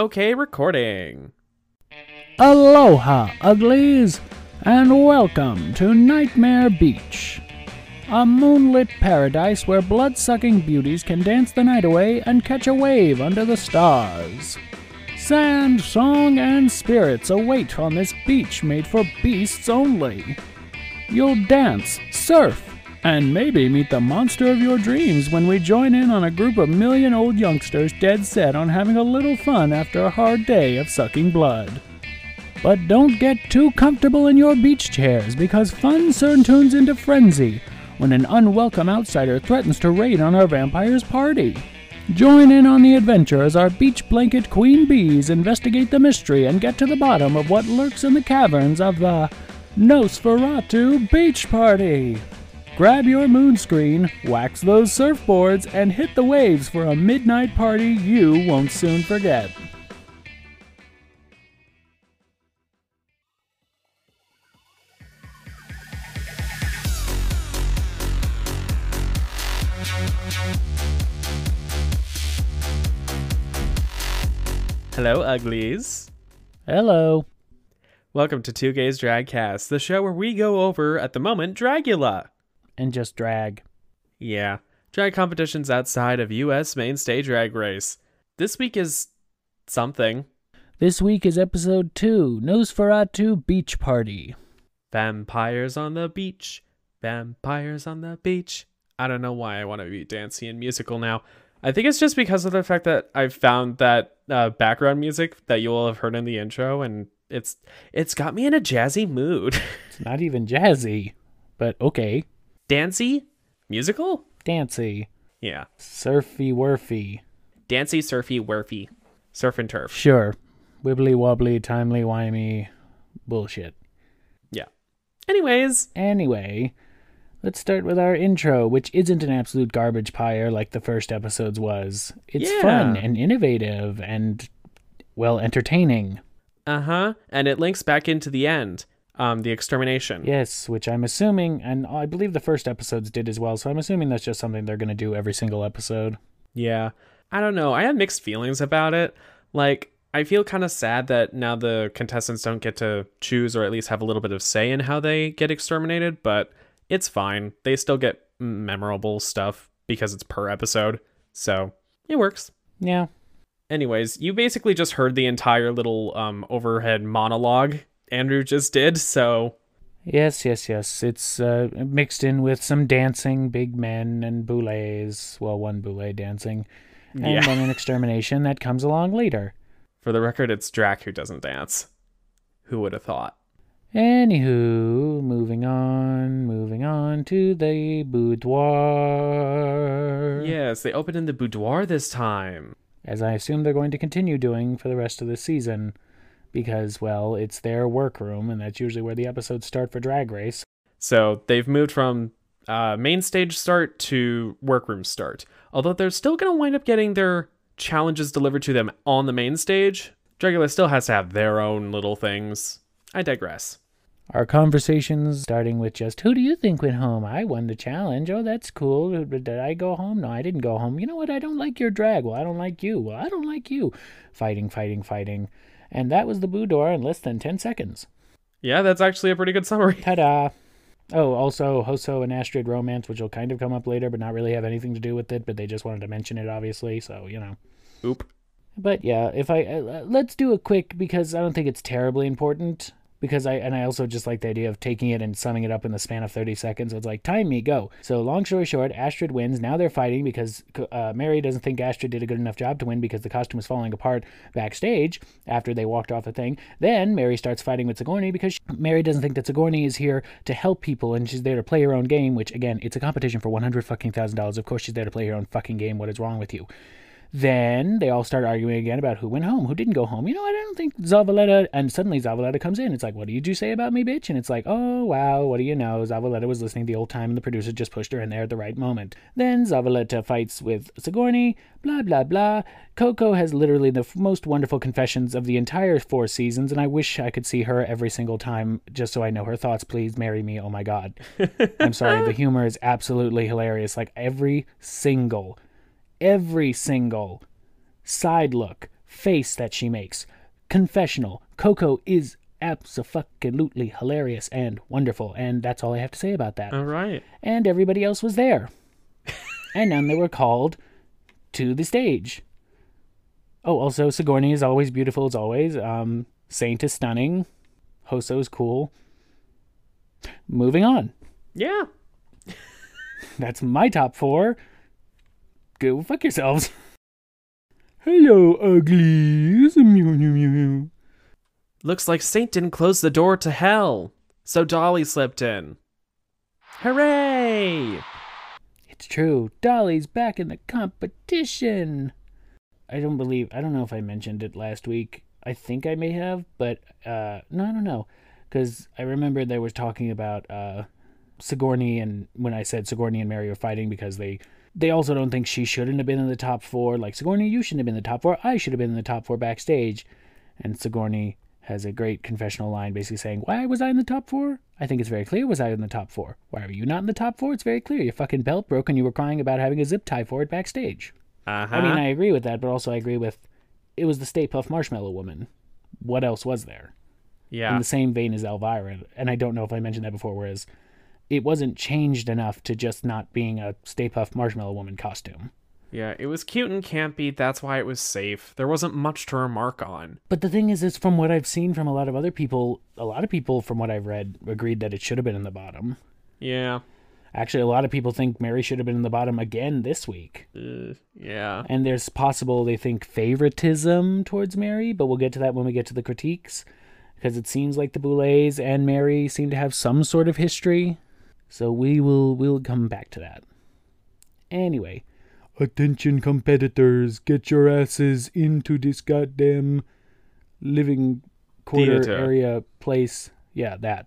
Okay, recording. Aloha, uglies, and welcome to Nightmare Beach, a moonlit paradise where blood sucking beauties can dance the night away and catch a wave under the stars. Sand, song, and spirits await on this beach made for beasts only. You'll dance, surf, and maybe meet the monster of your dreams when we join in on a group of million old youngsters dead set on having a little fun after a hard day of sucking blood. But don't get too comfortable in your beach chairs because fun soon turns into frenzy when an unwelcome outsider threatens to raid on our vampire's party. Join in on the adventure as our beach blanket queen bees investigate the mystery and get to the bottom of what lurks in the caverns of the Nosferatu Beach Party. Grab your moon screen, wax those surfboards, and hit the waves for a midnight party you won't soon forget. Hello, uglies. Hello. Welcome to Two Gays Dragcast, the show where we go over, at the moment, Dragula. And just drag. Yeah, drag competitions outside of U.S. mainstay drag race. This week is something. This week is episode 2 Nosferatu Beach Party. Vampires on the beach. Vampires on the beach. I don't know why I want to be dancey and musical now. I think it's just because of the fact that I've found that uh, background music that you will have heard in the intro, and it's it's got me in a jazzy mood. It's not even jazzy, but okay. Dancy, musical, Dancy. yeah, Surfy wurfy. dancy, surfy, werfy, surf and turf. Sure. Wibbly wobbly, timely wimey bullshit. Yeah. Anyways, Anyway, let's start with our intro, which isn't an absolute garbage pyre like the first episode's was. It's Yeah. fun and innovative and, well, entertaining. uh huh, and it links back into the end, um, the extermination. Yes, which I'm assuming, and I believe the first episodes did as well, so I'm assuming that's just something they're going to do every single episode. Yeah. I don't know. I have mixed feelings about it. Like, I feel kind of sad that now the contestants don't get to choose or at least have a little bit of say in how they get exterminated, but it's fine. They still get memorable stuff because it's per episode. So, it works. Yeah. Anyways, you basically just heard the entire little um overhead monologue Andrew just did, so Yes, yes, yes. It's uh, mixed in with some dancing, big men and boulets. Well, one boulet dancing. And yeah. then an extermination that comes along later. For the record, it's Drac who doesn't dance. Who would have thought? Anywho, moving on, moving on to the boudoir. Yes, they opened in the boudoir this time. As I assume they're going to continue doing for the rest of the season. Because, well, it's their workroom, and that's usually where the episodes start for Drag Race. So they've moved from uh, main stage start to workroom start. Although they're still going to wind up getting their challenges delivered to them on the main stage, Dragula still has to have their own little things. I digress. Our conversations starting with just, who do you think went home? I won the challenge. Oh, that's cool. Did I go home? No, I didn't go home. You know what? I don't like your drag. Well, I don't like you. Well, I don't like you. Fighting, fighting, fighting. And that was the boudoir in less than 10 seconds. Yeah, that's actually a pretty good summary. Ta da! Oh, also, Hoso and Astrid romance, which will kind of come up later, but not really have anything to do with it, but they just wanted to mention it, obviously, so, you know. Oop. But yeah, if I uh, let's do a quick because I don't think it's terribly important because I and I also just like the idea of taking it and summing it up in the span of 30 seconds. It's like time me go. So long story short, Astrid wins. Now they're fighting because uh, Mary doesn't think Astrid did a good enough job to win because the costume was falling apart backstage after they walked off the thing. Then Mary starts fighting with Sigourney because she- Mary doesn't think that Sigourney is here to help people and she's there to play her own game. Which again, it's a competition for 100 fucking thousand dollars. Of course, she's there to play her own fucking game. What is wrong with you? Then they all start arguing again about who went home, who didn't go home. You know what? I don't think Zavaleta. And suddenly Zavaleta comes in. It's like, what did you say about me, bitch? And it's like, oh, wow, what do you know? Zavaleta was listening the old time and the producer just pushed her in there at the right moment. Then Zavaleta fights with Sigourney, blah, blah, blah. Coco has literally the most wonderful confessions of the entire four seasons, and I wish I could see her every single time just so I know her thoughts. Please marry me. Oh my God. I'm sorry. The humor is absolutely hilarious. Like every single every single side look, face that she makes. Confessional. Coco is absolutely hilarious and wonderful, and that's all I have to say about that. All right. And everybody else was there. and then they were called to the stage. Oh, also Sigourney is always beautiful as always. Um, Saint is stunning. Hoso is cool. Moving on. Yeah. That's my top four. Go fuck yourselves. Hello, uglies. Looks like Saint didn't close the door to hell, so Dahli slipped in. Hooray! It's true. Dahli's back in the competition. I don't believe. I don't know if I mentioned it last week. I think I may have, but uh, no, I don't know, because I remember they was talking about uh, Sigourney and when I said Sigourney and Mary are fighting because they they also don't think she shouldn't have been in the top four. Like Sigourney, you shouldn't have been in the top four. I should have been in the top four backstage. And Sigourney has a great confessional line basically saying, Why was I in the top four? I think it's very clear was I in the top four. Why are you not in the top four? It's very clear. Your fucking belt broke and you were crying about having a zip tie for it backstage. Uh huh. I mean, I agree with that, but also I agree with it was the Stay Puft Marshmallow Woman. What else was there? yeah. In the same vein as Elvira, and I don't know if I mentioned that before, whereas it wasn't changed enough to just not being a Stay Puft Marshmallow Woman costume. yeah, it was cute and campy. That's why it was safe. There wasn't much to remark on. But the thing is, is from what I've seen from a lot of other people, a lot of people, from what I've read, agreed that it should have been in the bottom. Yeah. Actually, a lot of people think Mary should have been in the bottom again this week. Uh, yeah. And there's possible they think favoritism towards Mary, but we'll get to that when we get to the critiques. Because it seems like the Boulets and Mary seem to have some sort of history. So we will we'll come back to that. Anyway. Attention competitors, get your asses into this goddamn living quarter Theater. area place. Yeah, that.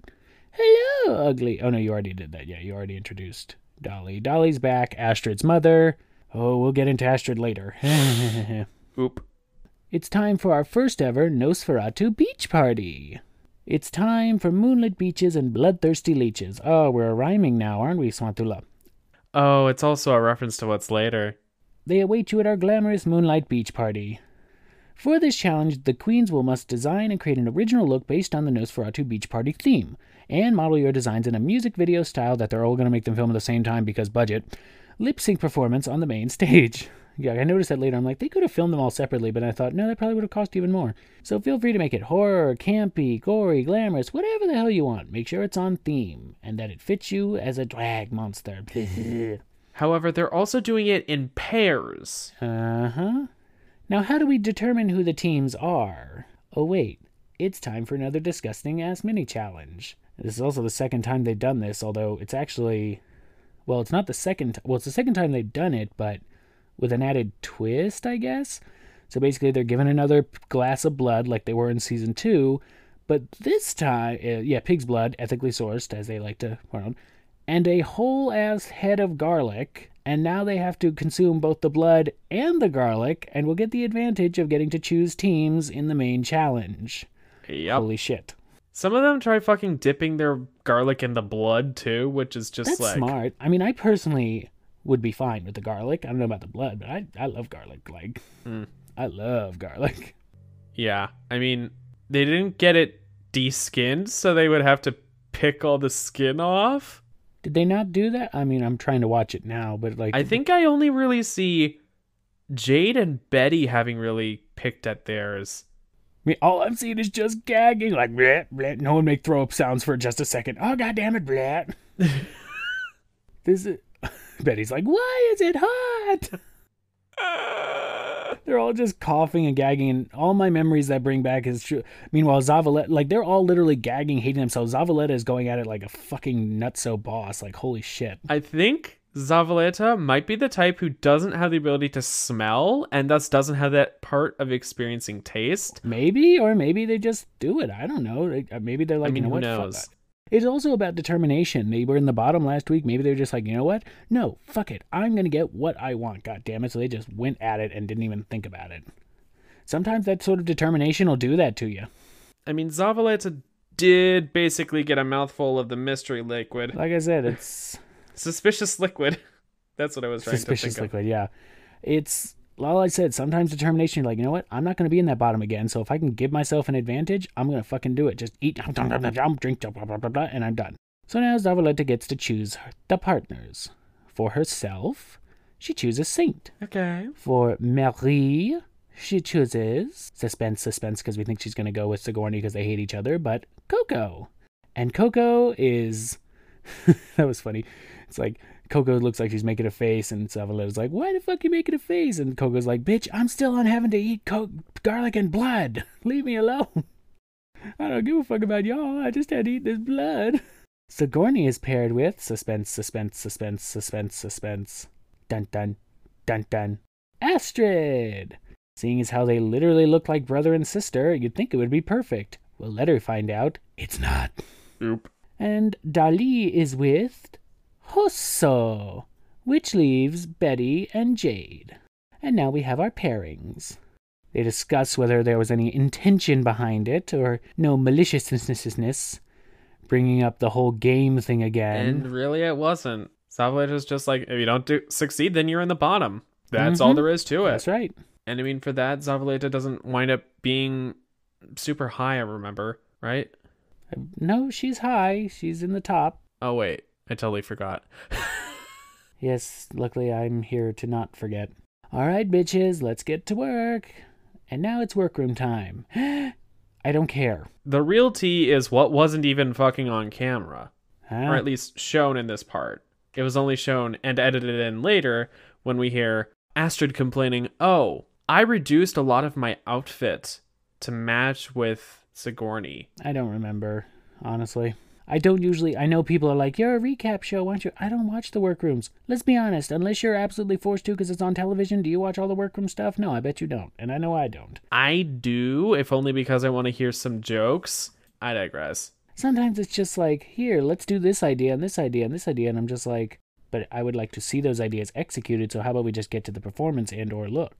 Hello, ugly. Oh no, you already did that. Yeah, you already introduced Dahli. Dahli's back, Astrid's mother. Oh, we'll get into Astrid later. Oop. it's time for our first ever Nosferatu beach party. It's time for moonlit beaches and bloodthirsty leeches. Oh, we're rhyming now, aren't we, Swanthula? Oh, it's also a reference to what's later. They await you at our glamorous moonlight beach party. For this challenge, the queens will must design and create an original look based on the Nosferatu beach party theme, and model your designs in a music video style that they're all going to make them film at the same time because budget. Lip sync performance on the main stage. Yeah, I noticed that later. I'm like, they could have filmed them all separately, but I thought, no, that probably would have cost even more. So feel free to make it horror, campy, gory, glamorous, whatever the hell you want. Make sure it's on theme and that it fits you as a drag monster. However, they're also doing it in pairs. Uh huh. Now, how do we determine who the teams are? Oh, wait. It's time for another disgusting ass mini challenge. This is also the second time they've done this, although it's actually. Well, it's not the second. Well, it's the second time they've done it, but with an added twist, I guess. So basically, they're given another glass of blood like they were in season two, but this time, uh, yeah, pig's blood, ethically sourced, as they like to out, and a whole ass head of garlic. And now they have to consume both the blood and the garlic, and will get the advantage of getting to choose teams in the main challenge. Yep. Holy shit. Some of them try fucking dipping their garlic in the blood too, which is just That's like smart. I mean, I personally would be fine with the garlic. I don't know about the blood, but I, I love garlic. Like, Mm. I love garlic. Yeah. I mean, they didn't get it de-skinned, so they would have to pick all the skin off. Did they not do that? I mean, I'm trying to watch it now, but like, I think I only really see Jade and Betty having really picked at theirs. I mean, all I'm seeing is just gagging, like, bleh, bleh. No one make throw up sounds for just a second. Oh, god damn it, bleh. this is. Betty's like, why is it hot? They're all just coughing and gagging, and all my memories that bring back is true. Meanwhile, Zavaleta, like, they're all literally gagging, hating themselves. Zavaleta is going at it like a fucking nutso boss. Like, holy shit. I think Zavaleta might be the type who doesn't have the ability to smell and thus doesn't have that part of experiencing taste. Maybe, or maybe they just do it. I don't know. Uh, Maybe they're like, I mean, you know who what? Fuck knows? It's also about determination. They were in the bottom last week. Maybe they're just like, you know what? No, fuck it. I'm gonna get what I want. God damn it! So they just went at it and didn't even think about it. Sometimes that sort of determination will do that to you. I mean, Zavaleta did basically get a mouthful of the mystery liquid. Like I said, it's Suspicious liquid. That's what I was trying suspicious to think liquid. Yeah, it's all I said, sometimes determination, you're like, you know what? I'm not going to be in that bottom again. So if I can give myself an advantage, I'm going to fucking do it. Just eat, drink, blah, blah, blah, blah, and I'm done. So now Zavaleta gets to choose the partners. For herself, she chooses Saint. Okay. For Marie, she chooses suspense, suspense, because we think she's going to go with Sigourney because they hate each other, but Coco. And Coco is. that was funny. It's like Coco looks like she's making a face, and Zavaleta's like, Why the fuck you making a face? And Coco's like, Bitch, I'm still on having to eat co- garlic and blood. Leave me alone. I don't give a fuck about y'all. I just had to eat this blood. Sigourney is paired with suspense, suspense, suspense, suspense, suspense. Dun dun, dun dun. Astrid! Seeing as how they literally look like brother and sister, you'd think it would be perfect. We'll let her find out. It's not. Oop. And Dahli is with Hoso, which leaves Betty and Jade. And now we have our pairings. They discuss whether there was any intention behind it or no maliciousness, bringing up the whole game thing again. And really, it wasn't. Zavaleta's just like, if you don't do succeed, then you're in the bottom. That's all Mhm. there is to it. That's right. And I mean, for that, Zavaleta doesn't wind up being super high. I remember, right? No, she's high. She's in the top. Oh wait, I totally forgot. Yes, luckily I'm here to not forget. All right, bitches, let's get to work. And now it's workroom time. I don't care. The real tea is what wasn't even fucking on camera, Huh? or ah. at least shown in this part. It was only shown and edited in later when we hear Astrid complaining, "Oh, I reduced a lot of my outfit to match with Sigourney." I don't remember, honestly. I don't usually. I know people are like, "You're a recap show, aren't you?" I don't watch the workrooms. Let's be honest. Unless you're absolutely forced to because it's on television, do you watch all the workroom stuff? No, I bet you don't. And I know I don't. I do, if only because I want to hear some jokes. I digress. Sometimes it's just like, "Here, let's do this idea and this idea and this idea," and I'm just like, "But I would like to see those ideas executed. So how about we just get to the performance and or look?"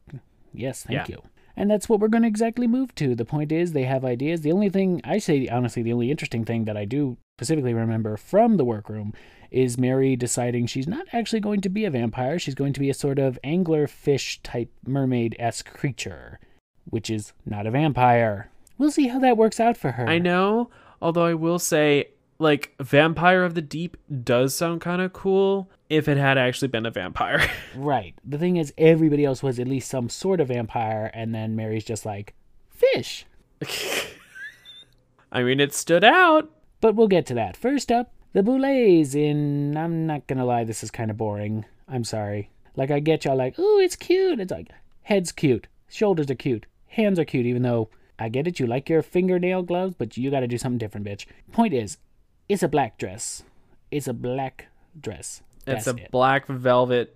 Yes, thank Yeah. you. And that's what we're going to exactly move to. The point is, they have ideas. The only thing I say, honestly, the only interesting thing that I do specifically remember from the workroom is Mary deciding she's not actually going to be a vampire. She's going to be a sort of angler fish type mermaid esque creature, which is not a vampire. We'll see how that works out for her. I know, although I will say, like, Vampire of the Deep does sound kind of cool if it had actually been a vampire. Right. The thing is, everybody else was at least some sort of vampire, and then Mary's just like, fish. I mean, it stood out. But we'll get to that. First up, the Boulets in. I'm not gonna lie, this is kind of boring. I'm sorry. Like, I get y'all like, ooh, it's cute. It's like, head's cute, shoulders are cute, hands are cute, even though I get it, you like your fingernail gloves, but you gotta do something different, bitch. Point is, it's a black dress. It's a black dress. It's a it. black velvet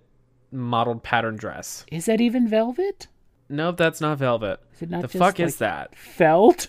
modeled pattern dress. Is that even velvet? No, that's not velvet. Is it not the fuck like is that? felt?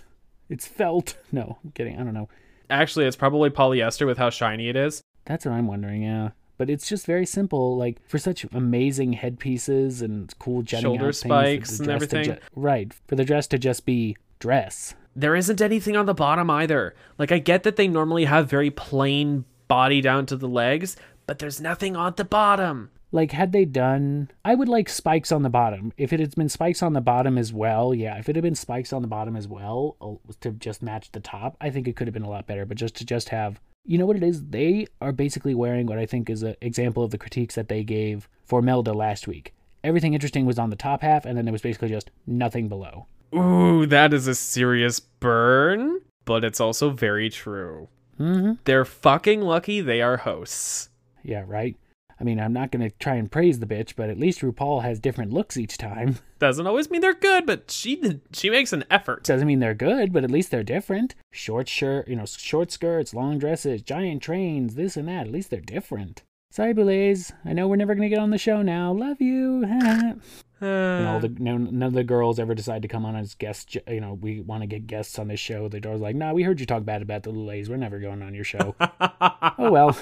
It's felt. No, I'm kidding. I don't know. Actually, it's probably polyester with how shiny it is. That's what I'm wondering, yeah. But it's just very simple, like for such amazing headpieces and cool jutting Shoulder spikes and everything. ju- right, for the dress to just be dress. There isn't anything on the bottom either. Like, I get that they normally have very plain body down to the legs, but there's nothing on the bottom. Like had they done, I would like spikes on the bottom. If it had been spikes on the bottom as well, yeah. If it had been spikes on the bottom as well uh, to just match the top, I think it could have been a lot better. But just to just have, you know what it is? They are basically wearing what I think is an example of the critiques that they gave for Melda last week. Everything interesting was on the top half, and then there was basically just nothing below. Ooh, that is a serious burn, but it's also very true. Mm-hmm. They're fucking lucky they are hosts. Yeah, right. I mean, I'm not gonna try and praise the bitch, but at least RuPaul has different looks each time. Doesn't always mean they're good, but she she makes an effort. Doesn't mean they're good, but at least they're different. Short shirt, you know, short skirts, long dresses, giant trains, this and that. At least they're different. Sorry, Boulets. I know we're never gonna get on the show now. Love you. and all Uh, the no, none of the girls ever decide to come on as guests. You know, we want to get guests on this show. The door's like, nah, we heard you talk bad about the Boulets. We're never going on your show. oh well.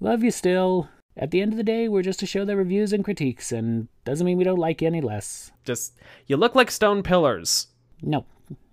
Love you still. At the end of the day, we're just a show that reviews and critiques, and doesn't mean we don't like you any less. Just you look like stone pillars. No,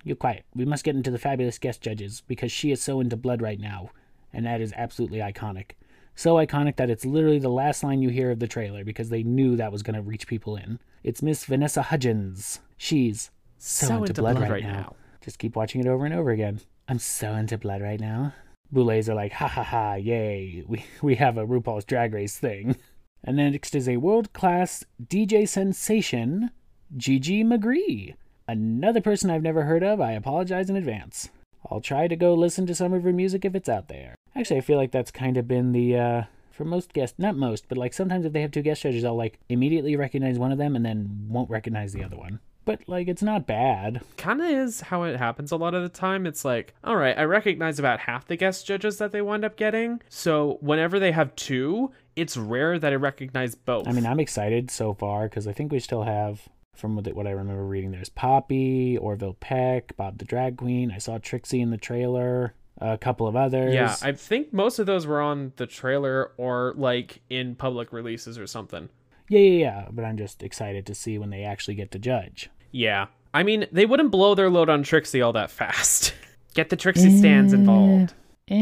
you're quiet. We must get into the fabulous guest judges because she is so into blood right now, and that is absolutely iconic. So iconic that it's literally the last line you hear of the trailer because they knew that was going to reach people in. It's Miss Vanessa Hudgens. She's so, into, blood, right, now. Just keep watching it over and over again. I'm so into blood right now. Boulets are like, ha ha ha, yay, we, we have a RuPaul's Drag Race thing. And then next is a world class DJ sensation, Gigi Magree. Another person I've never heard of, I apologize in advance. I'll try to go listen to some of her music if it's out there. Actually, I feel like that's kind of been the, uh, for most guests, not most, but like sometimes if they have two guest judges, I'll like immediately recognize one of them and then won't recognize the other one but like it's not bad. Kind of is how it happens a lot of the time. It's like, all right, I recognize about half the guest judges that they wind up getting. So whenever they have two, it's rare that I recognize both. I mean, I'm excited so far because I think we still have, from what I remember reading, there's Poppy, Orville Peck, Bob the Drag Queen. I saw Trixie in the trailer. A couple of others. Yeah, I think most of those were on the trailer or like in public releases or something. Yeah, yeah, yeah. But I'm just excited to see when they actually get to judge. Yeah. I mean, they wouldn't blow their load on Trixie all that fast. Get the Trixie stands involved. Eh.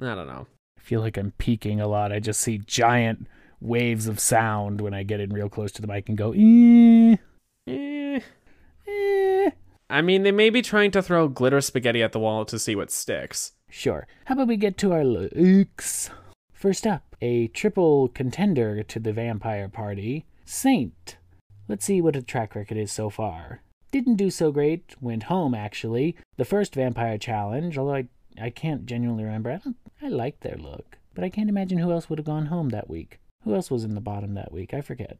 I don't know. I feel like I'm peaking a lot. I just see giant waves of sound when I get in real close to the mic and go, eh. Eh. Eh. I mean, they may be trying to throw glitter spaghetti at the wall to see what sticks. Sure. How about we get to our looks? First up, a triple contender to the vampire party, Saint. Let's see what the track record is so far. Didn't do so great, went home actually. The first Vampire Challenge, although I, I can't genuinely remember. I, don't, I liked their look, but I can't imagine who else would have gone home that week. Who else was in the bottom that week? I forget.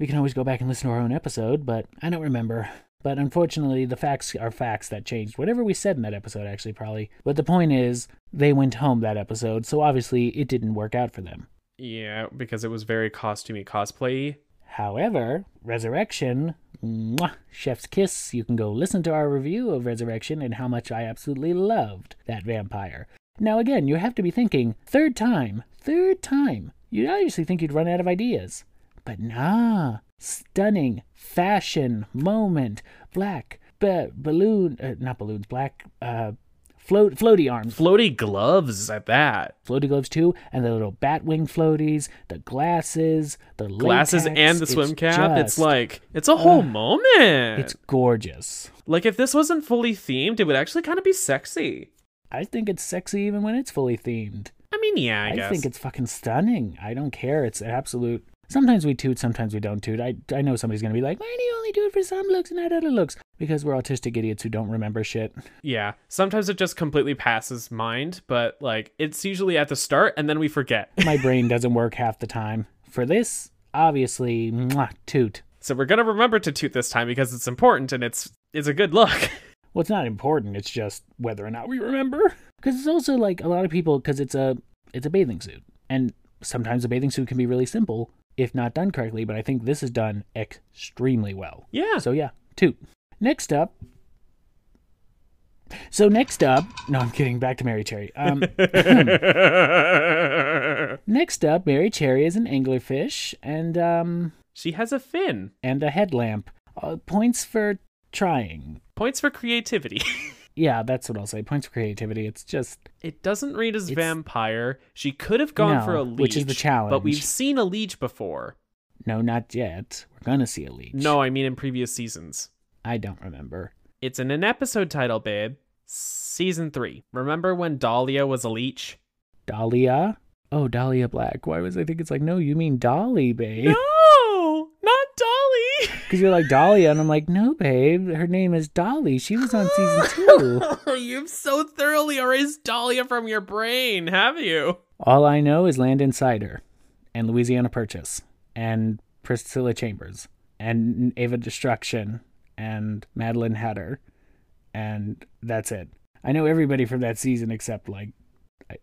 We can always go back and listen to our own episode, but I don't remember. But unfortunately, the facts are facts that changed. Whatever we said in that episode, actually, probably. But the point is, they went home that episode, so obviously it didn't work out for them. Yeah, because it was very costumey cosplay However, Resurrection, mwah, chef's kiss, you can go listen to our review of Resurrection and how much I absolutely loved that vampire. Now, again, you have to be thinking, third time, third time. You'd obviously think you'd run out of ideas. But nah, stunning fashion moment, black ba- balloon, uh, not balloons, black uh, float floaty arms, floaty gloves at that. Floaty gloves too, and the little bat wing floaties, the glasses, the glasses and the swim It's cap. just- it's like it's a whole Ugh. moment. it's gorgeous. like if this wasn't fully themed, it would actually kind of be sexy. I think it's sexy even when it's fully themed. I mean, yeah, I, I, think it's fucking stunning. I don't care. It's absolute. Sometimes we toot, sometimes we don't toot. I, I know somebody's gonna be like, why do you only do it for some looks and not other looks? Because we're autistic idiots who don't remember shit. yeah. Sometimes it just completely passes mind, but like it's usually at the start and then we forget. My brain doesn't work half the time. For this, obviously, mwah, toot. so we're gonna remember to toot this time because it's important and it's it's a good look. Well, it's not important. It's just whether or not we remember. Because it's also like a lot of people, because it's a it's a bathing suit, and sometimes a bathing suit can be really simple if not done correctly. But I think this is done extremely well. yeah. So yeah, two. Next up. So next up, no, I'm kidding. Back to Merrie Cherry. Um, next up, Merrie Cherry is an anglerfish and um she has a fin. and a headlamp. Uh, points for trying. Points for creativity. Yeah, that's what I'll say. Points for creativity. It's just It doesn't read as vampire. She could have gone No, for a leech, which is the challenge. But we've seen a leech before. no, not yet. We're gonna see a leech. No, I mean in previous seasons. I don't remember. It's in an episode title, babe. Season three. Remember when Dahlia was a leech? Dahlia. Oh, Dahlia Black. Why was I think it's like no? You mean Dahli, babe? No. Because you're like Dahlia, and I'm like, no, babe. Her name is Dahli. She was on season two. You've so thoroughly erased Dahlia from your brain, have you? All I know is Landon Cider, and Louisiana Purchase, and Priscilla Chambers, and Evah Destruction, and Maddelynn Hatter, and that's it. I know everybody from that season except like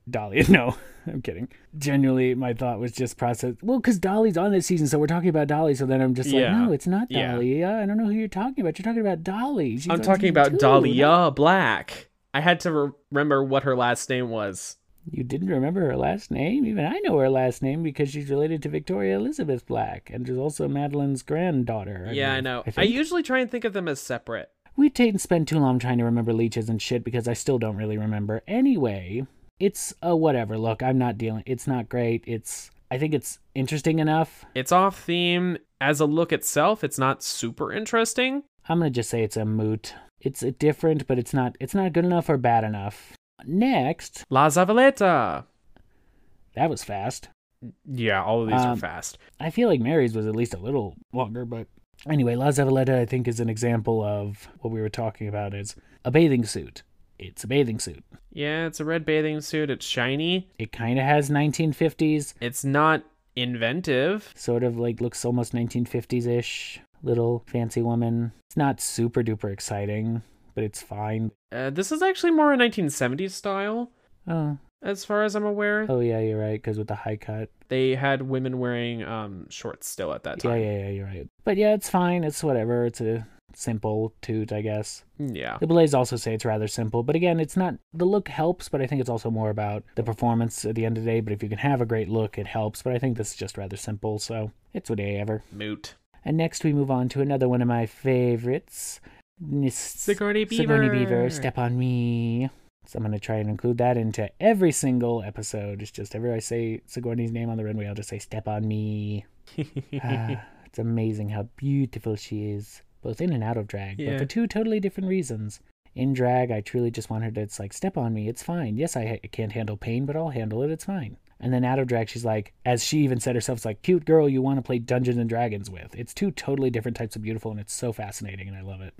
Dahlia. No, I'm kidding. Genuinely, my thought was just process. Well, because Dahli's on this season, so we're talking about Dahli. So then I'm just Yeah. like, no, it's not Yeah. Uh, I don't know who you're talking about. You're talking about Dahli. She's I'm talking about two. Dahlia Black. I had to re- remember what her last name was. You didn't remember her last name? Even I know her last name because she's related to Victoria Elizabeth Black, and is also Madeline's granddaughter. yeah, I know. I, think. usually try and think of them as separate. we didn't spend too long trying to remember leeches and shit because I still don't really remember. Anyway, It's a whatever look. I'm not dealing. It's not great. It's I think it's interesting enough. It's off theme as a look itself. It's not super interesting. I'm gonna just say it's a moot. It's a different, but it's not. It's not good enough or bad enough. Next, La Zavaleta. that was fast. Yeah, all of these are Um, fast. I feel like Mary's was at least a little longer, but anyway, La Zavaleta I think is an example of what we were talking about is a bathing suit. It's a bathing suit. Yeah, it's a red bathing suit. It's shiny. It kind of has 1950s, It's not inventive. sort of like looks almost 1950s ish. Little fancy woman. It's not super duper exciting, but it's fine. Uh, this is actually more a 1970s style, Oh, as far as I'm aware. oh yeah, you're right. Because with the high cut. They had women wearing um shorts still at that time. Yeah, yeah, yeah, you're right. But yeah, it's fine. It's whatever. It's a simple toot, I guess. Yeah. The Boulets also say it's rather simple, but again, it's not the look helps, but I think it's also more about the performance at the end of the day. But if you can have a great look, it helps. But I think this is just rather simple, so it's what day ever. Moot. And next we move on to another one of my favorites. Sigourney Beaver. Sigourney Beaver, Step on Me. So I'm gonna try and include that into every single episode. It's just every I say Sigourney's name on the runway, I'll just say Step on Me. Ah, it's amazing how beautiful she is, both in and out of drag, but for two totally different reasons. In drag, I truly just want her to, it's like, step on me, it's fine. Yes, I ha- can't handle pain, but I'll handle it, it's fine. And then out of drag, she's like, as she even said herself, it's like, cute girl you want to play Dungeons and Dragons with. It's two totally different types of beautiful, and it's so fascinating, and I love it.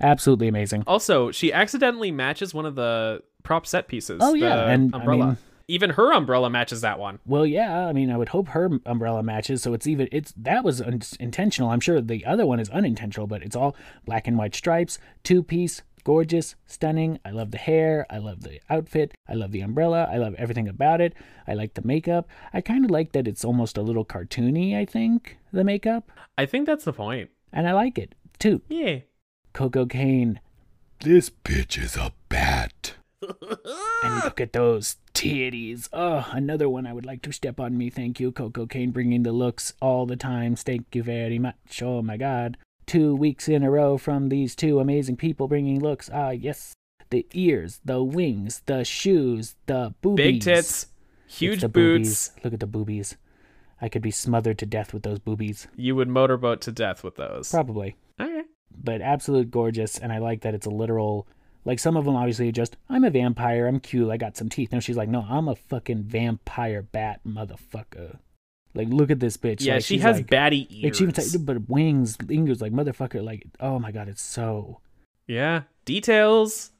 Absolutely amazing. also, she accidentally matches one of the prop set pieces. Oh, yeah, the and, I umbrella. mean- Even her umbrella matches that one. Well, yeah. I mean, I would hope her umbrella matches. So it's even it's that was un- intentional. I'm sure the other one is unintentional, but it's all black and white stripes, two piece, gorgeous, stunning. I love the hair. I love the outfit. I love the umbrella. I love everything about it. I like the makeup. I kind of like that it's almost a little cartoony. I think the makeup, I think that's the point. and I like it too. Yeah. Koco Caine, This bitch is a bat. And look at those titties. Oh, another one I would like to step on me. Thank you, Koco Caine, bringing the looks all the time. Thank you very much. Oh my God. Two weeks in a row from these two amazing people bringing looks. Ah, yes. The ears, the wings, the shoes, the boobies. Big tits, huge the boots. Boobies. Look at the boobies. I could be smothered to death with those boobies. You would motorboat to death with those. Probably. Okay. but absolute gorgeous and i like that it's a literal like some of them obviously just i'm a vampire i'm cute i got some teeth no she's like no i'm a fucking vampire bat motherfucker like look at this bitch Yeah, like, she has like, batty ears. like she even t- but wings fingers like motherfucker like oh my god it's so yeah. Details.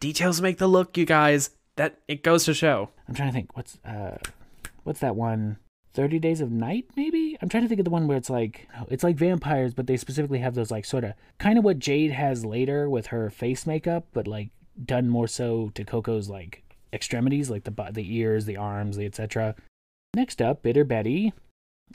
Details make the look, you guys. That it goes to show. i'm trying to think what's uh what's that one 30 days of night maybe i'm trying to think of the one where it's like it's like vampires but they specifically have those like sort of kind of what jade has later with her face makeup but like done more so to coco's like extremities like the the ears the arms the etc next up bitter betty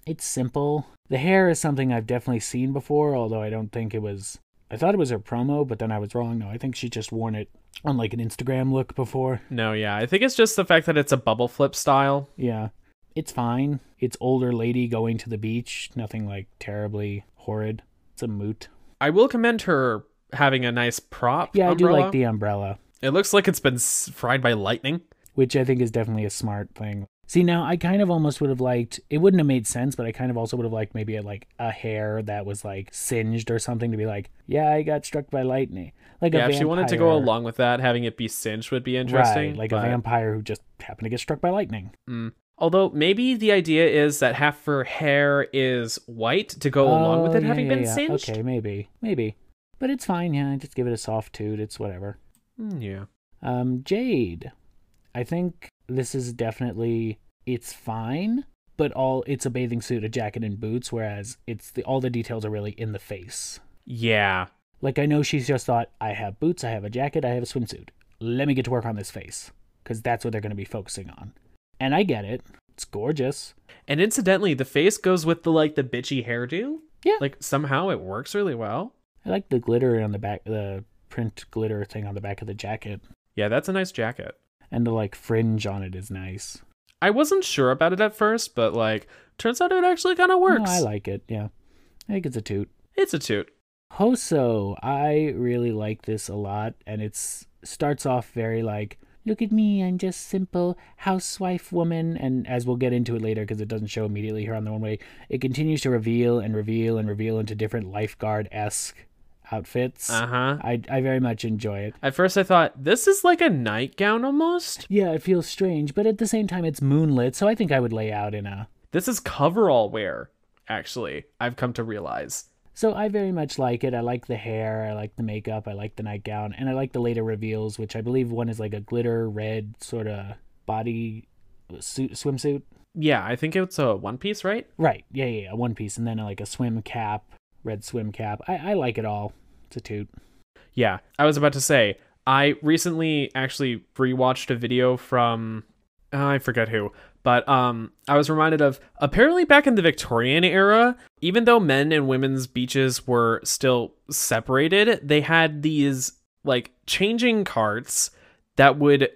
it's simple the hair is something i've definitely seen before although i don't think it was i thought it was her promo but then i was wrong no i think she just worn it on like an instagram look before No, yeah. I think it's just the fact that it's a bubble flip style. yeah. It's fine. It's older lady going to the beach. Nothing like terribly horrid. It's a moot. I will commend her having a nice prop. Yeah, I do like the umbrella, It looks like it's been fried by lightning. which I think is definitely a smart thing. See, now I kind of almost would have liked it wouldn't have made sense, but I kind of also would have liked maybe a, like a hair that was like singed or something to be like, yeah, I got struck by lightning. Like yeah, a if she wanted to go along with that, having it be singed would be interesting. Right, like but- a vampire who just happened to get struck by lightning. Mm. Although maybe the idea is that half her hair is white to go along with Oh, it yeah, having yeah, been yeah. singed. Okay, maybe, maybe, but it's fine. Yeah, just give it a soft toot. It's whatever. Mm, yeah. Um, Jade, I think this is definitely it's fine, but all it's a bathing suit, a jacket, and boots. Whereas it's the all the details are really in the face. Yeah. Like I know she's just thought, I have boots, I have a jacket, I have a swimsuit. Let me get to work on this face because that's what they're going to be focusing on. And I get it. It's gorgeous. And incidentally, the face goes with the like the bitchy hairdo. Yeah. Like somehow it works really well. I like the glitter on the back, the print glitter thing on the back of the jacket, Yeah, that's a nice jacket. and the like fringe on it is nice. I wasn't sure about it at first, but like turns out it actually kind of works. No, I like it. Yeah, I think it's a toot. it's a toot. Hoso, I really like this a lot, and it's starts off very like look at me, I'm just simple housewife woman. And as we'll get into it later, because it doesn't show immediately here on the one way, it continues to reveal and reveal and reveal into different lifeguard esque outfits. Uh huh. I, I very much enjoy it. At first, I thought this is like a nightgown almost. Yeah, it feels strange, but at the same time, it's moonlit, so I think I would lay out in a. This is coverall wear. Actually, I've come to realize. So I very much like it. I like the hair, I like the makeup, I like the nightgown, and I like the later reveals, which I believe one is like a glitter red sort of body suit, swimsuit. Yeah, I think it's a one piece, right? Right. Yeah, yeah, yeah. One piece, and then like a swim cap, red swim cap. I, I like it all. It's a toot. Yeah, I was about to say. I recently actually rewatched a video from oh, I forget who, but um I was reminded of apparently back in the Victorian era, even though men and women's beaches were still separated, they had these like changing carts that would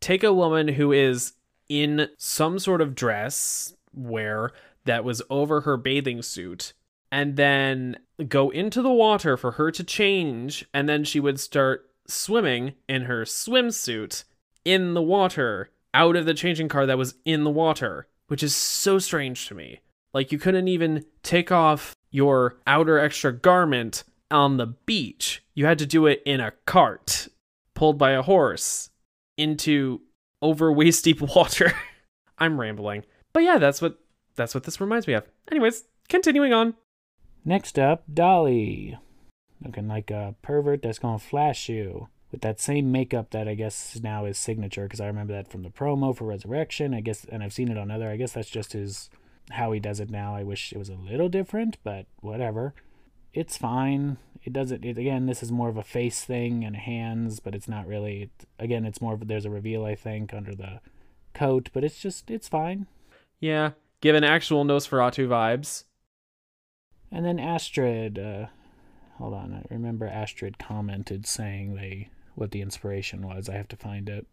take a woman who is in some sort of dress wear that was over her bathing suit and then go into the water for her to change and then she would start swimming in her swimsuit in the water out of the changing car that was in the water which is so strange to me. Like you couldn't even take off your outer extra garment on the beach. You had to do it in a cart pulled by a horse into over waist deep water. I'm rambling. But yeah that's what that's what this reminds me of. Anyways continuing on. Next up, Dahli. Looking like a pervert that's gonna flash you. With that same makeup that I guess now is signature, because I remember that from the promo for Resurrection. I guess, and I've seen it on other. I guess that's just his how he does it now. I wish it was a little different, but whatever. It's fine. It doesn't. It, again, this is more of a face thing and hands, but it's not really. It, again, it's more of there's a reveal I think under the coat, but it's just it's fine. Yeah, given actual Nosferatu vibes. And then Astrid, uh, hold on, I remember Astrid commented saying they what the inspiration was. I have to find it.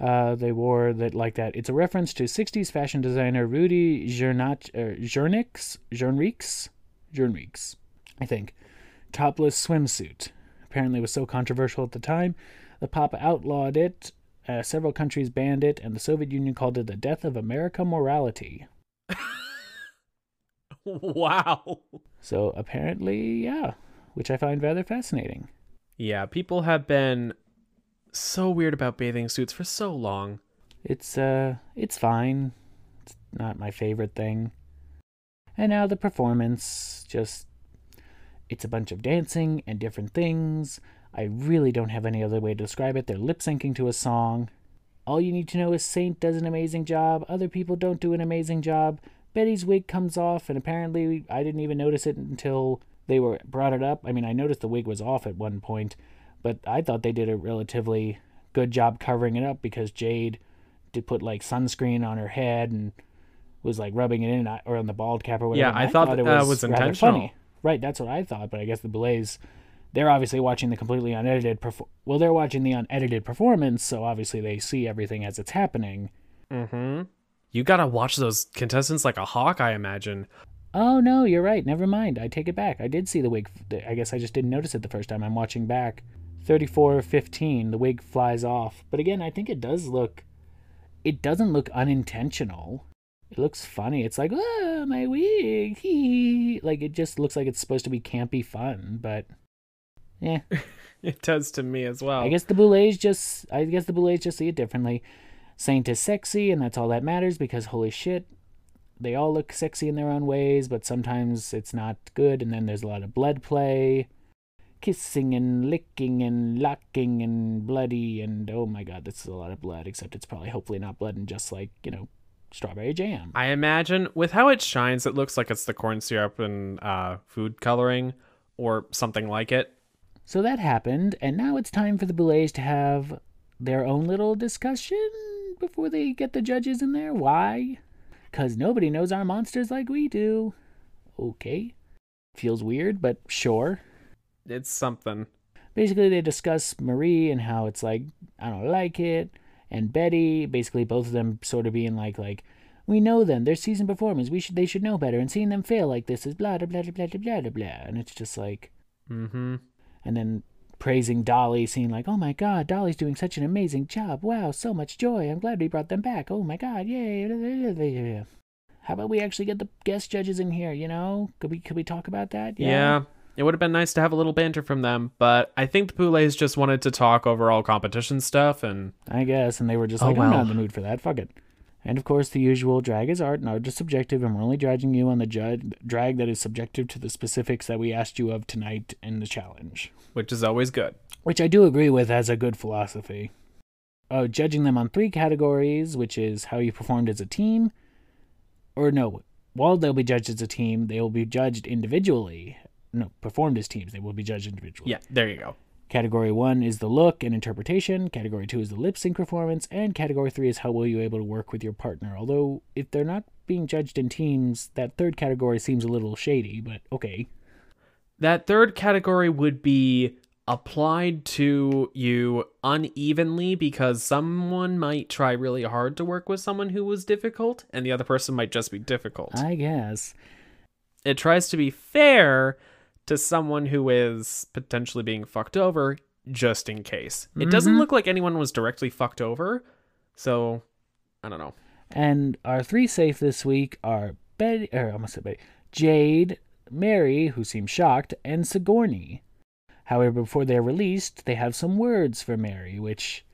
Uh, they wore that like that. It's a reference to 60s fashion designer Rudy Jernach, er, Jernix, Jernrix, Jernrix, I think. Topless swimsuit. Apparently, was so controversial at the time, the Pop outlawed it. Uh, several countries banned it, and the Soviet Union called it the death of America morality. wow. So apparently, yeah, which I find rather fascinating. Yeah, people have been so weird about bathing suits for so long. It's uh it's fine. It's not my favorite thing. And now the performance just it's a bunch of dancing and different things. I really don't have any other way to describe it. They're lip syncing to a song. All you need to know is Saint does an amazing job. Other people don't do an amazing job. Betty's wig comes off, and apparently I didn't even notice it until they were brought it up. I mean, I noticed the wig was off at one point, but I thought they did a relatively good job covering it up because Jade did put like sunscreen on her head and was like rubbing it in or on the bald cap or whatever. Yeah, I and thought it that was, was intentional. Funny. Right, that's what I thought, but I guess the Boulets they're obviously watching the completely unedited perfor- well they're watching the unedited performance so obviously they see everything as it's happening Mm-hmm. You gotta watch those contestants like a hawk, I imagine. Oh no you're right. Never mind. I take it back. I did see the wig i guess i just didn't notice it the first time. I'm watching back. 3415 the wig flies off. But again i think it does look it doesn't look unintentional. It looks funny. It's like oh my wig hee. like it just looks like it's supposed to be campy fun but yeah It does to me as well. I guess the Boulets just I guess the Boulets just see it differently. Saint is sexy and that's all that matters because holy shit, they all look sexy in their own ways, but sometimes it's not good and then there's a lot of blood play. Kissing and licking and locking and bloody and oh my god, this is a lot of blood, except it's probably hopefully not blood and just like, you know, strawberry jam. I imagine with how it shines, it looks like it's the corn syrup and uh, food coloring or something like it. So that happened, and now it's time for the Boulets to have their own little discussion before they get the judges in there. Why? Because nobody knows our monsters like we do. Okay. Feels weird, but sure. It's something. Basically, they discuss Marie and how it's like, I don't like it. And Betty, basically, both of them sort of being like, like, we know them. They're seasoned performers. We should, they should know better. And seeing them fail like this is blah, blah, blah, blah, blah, blah, blah, blah. And it's just like, Mm-hmm. and then praising Dahli, saying like, "Oh my God, Dahli's doing such an amazing job! Wow, so much joy! I'm glad we brought them back! Oh my God, yay!" How about we actually get the guest judges in here? You know, could we could we talk about that? Yeah. It would have been nice to have a little banter from them, but I think the Boulets just wanted to talk overall competition stuff and I guess, and they were just Oh, like, I'm not in the mood for that. Fuck it. And of course, the usual drag is art, and art is subjective, and we're only judging you on the drag that is subjective to the specifics that we asked you of tonight in the challenge. which is always good. Which I do agree with as a good philosophy. Uh, judging them on three categories, which is how you performed as a team, or no, while they'll be judged as a team, they will be judged individually. No, performed as teams, they will be judged individually. Yeah, there you go. Category one is the look and interpretation. Category two is the lip sync performance. And category three is how well you're able to work with your partner. Although, if they're not being judged in teams, that third category seems a little shady, but okay. That third category would be applied to you unevenly because someone might try really hard to work with someone who was difficult and the other person might just be difficult. I guess. it tries to be fair to someone who is potentially being fucked over just in case. It doesn't Mhm. look like anyone was directly fucked over. So, I don't know. And our three safe this week are Betty, or I almost said Betty, Jade, Merrie, who seems shocked, and Sigourney. However, before they're released, they have some words for Merrie, which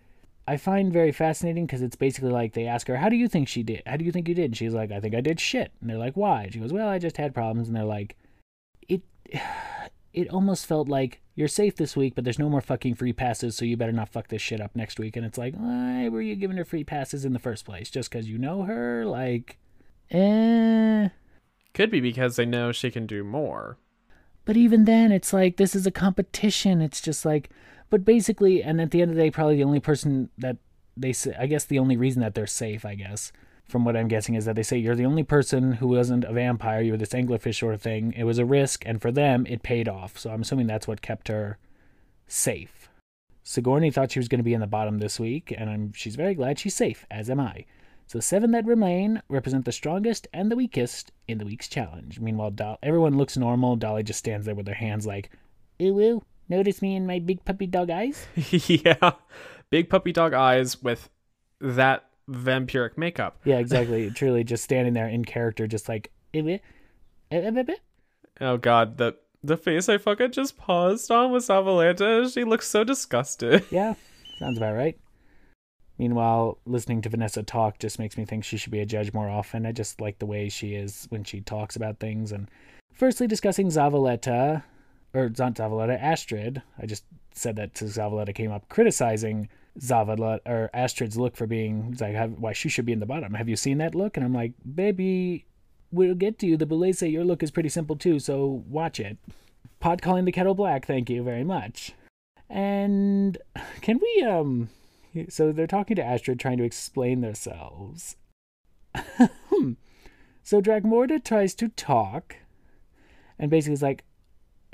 I find very fascinating because it's basically like they ask her, How do you think she did? How do you think you did? And she's like, I think I did shit. And they're like, Why? And she goes, Well, I just had problems. And they're like, It. Almost felt like you're safe this week, but there's no more fucking free passes, so you better not fuck this shit up next week. And it's like, why were you giving her free passes in the first place? Just because you know her? Like, eh. Could be because they know she can do more. But even then, it's like this is a competition. It's just like, but basically, and at the end of the day, probably the only person that they say, I guess the only reason that they're safe, I guess, from what I'm guessing, is that they say you're the only person who wasn't a vampire. You were this anglerfish sort of thing. It was a risk, and for them, it paid off. So I'm assuming that's what kept her safe. Sigourney thought she was going to be in the bottom this week, and I'm, she's very glad she's safe, as am I. So seven that remain represent the strongest and the weakest in the week's challenge. Meanwhile, Doll- everyone looks normal. Dahli just stands there with her hands like, ooh, ooh, notice me and my big puppy dog eyes? yeah. Big puppy dog eyes with that vampiric makeup. Yeah, exactly. Truly just standing there in character, just like, eh, eh, eh. Oh god, the the face I fucking just paused on was Zavaleta, she looks so disgusted. yeah, sounds about right. Meanwhile, listening to Vanessa talk just makes me think she should be a judge more often. I just like the way she is when she talks about things. And firstly, discussing Zavaleta, or not Zavaleta, Astrid. I just said that to Zavaleta came up criticizing Zavaleta or Astrid's look for being like why she should be in the bottom. Have you seen that look? And I'm like, baby, we'll get to you. The Boulets say your look is pretty simple too, so watch it. Pot calling the kettle black. Thank you very much. And can we um so they're talking to Astrid trying to explain themselves. So Dracmorda tries to talk and basically is like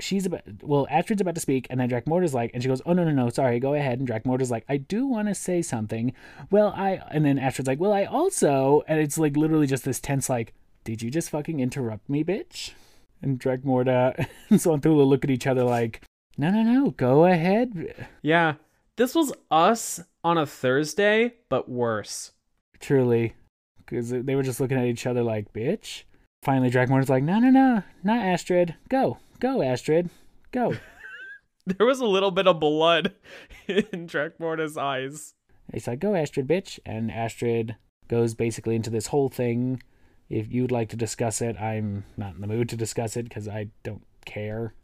she's about well Astrid's about to speak and then Dracmorda's like and she goes oh no no no sorry go ahead and Dracmorda's like I do want to say something well I and then Astrid's like well I also and it's like literally just this tense like did you just fucking interrupt me bitch and Dracmorda and so Thula look at each other like no no no go ahead Yeah. This was us on a Thursday, but worse. Truly. Because they were just looking at each other like, bitch. Finally, Dragmor's like, no, no, no, not Astrid. Go, go, Astrid. Go. There was a little bit of blood in Dracmorda's eyes. He's like, go, Astrid, bitch. And Astrid goes basically into this whole thing. If you'd like to discuss it, I'm not in the mood to discuss it because I don't care.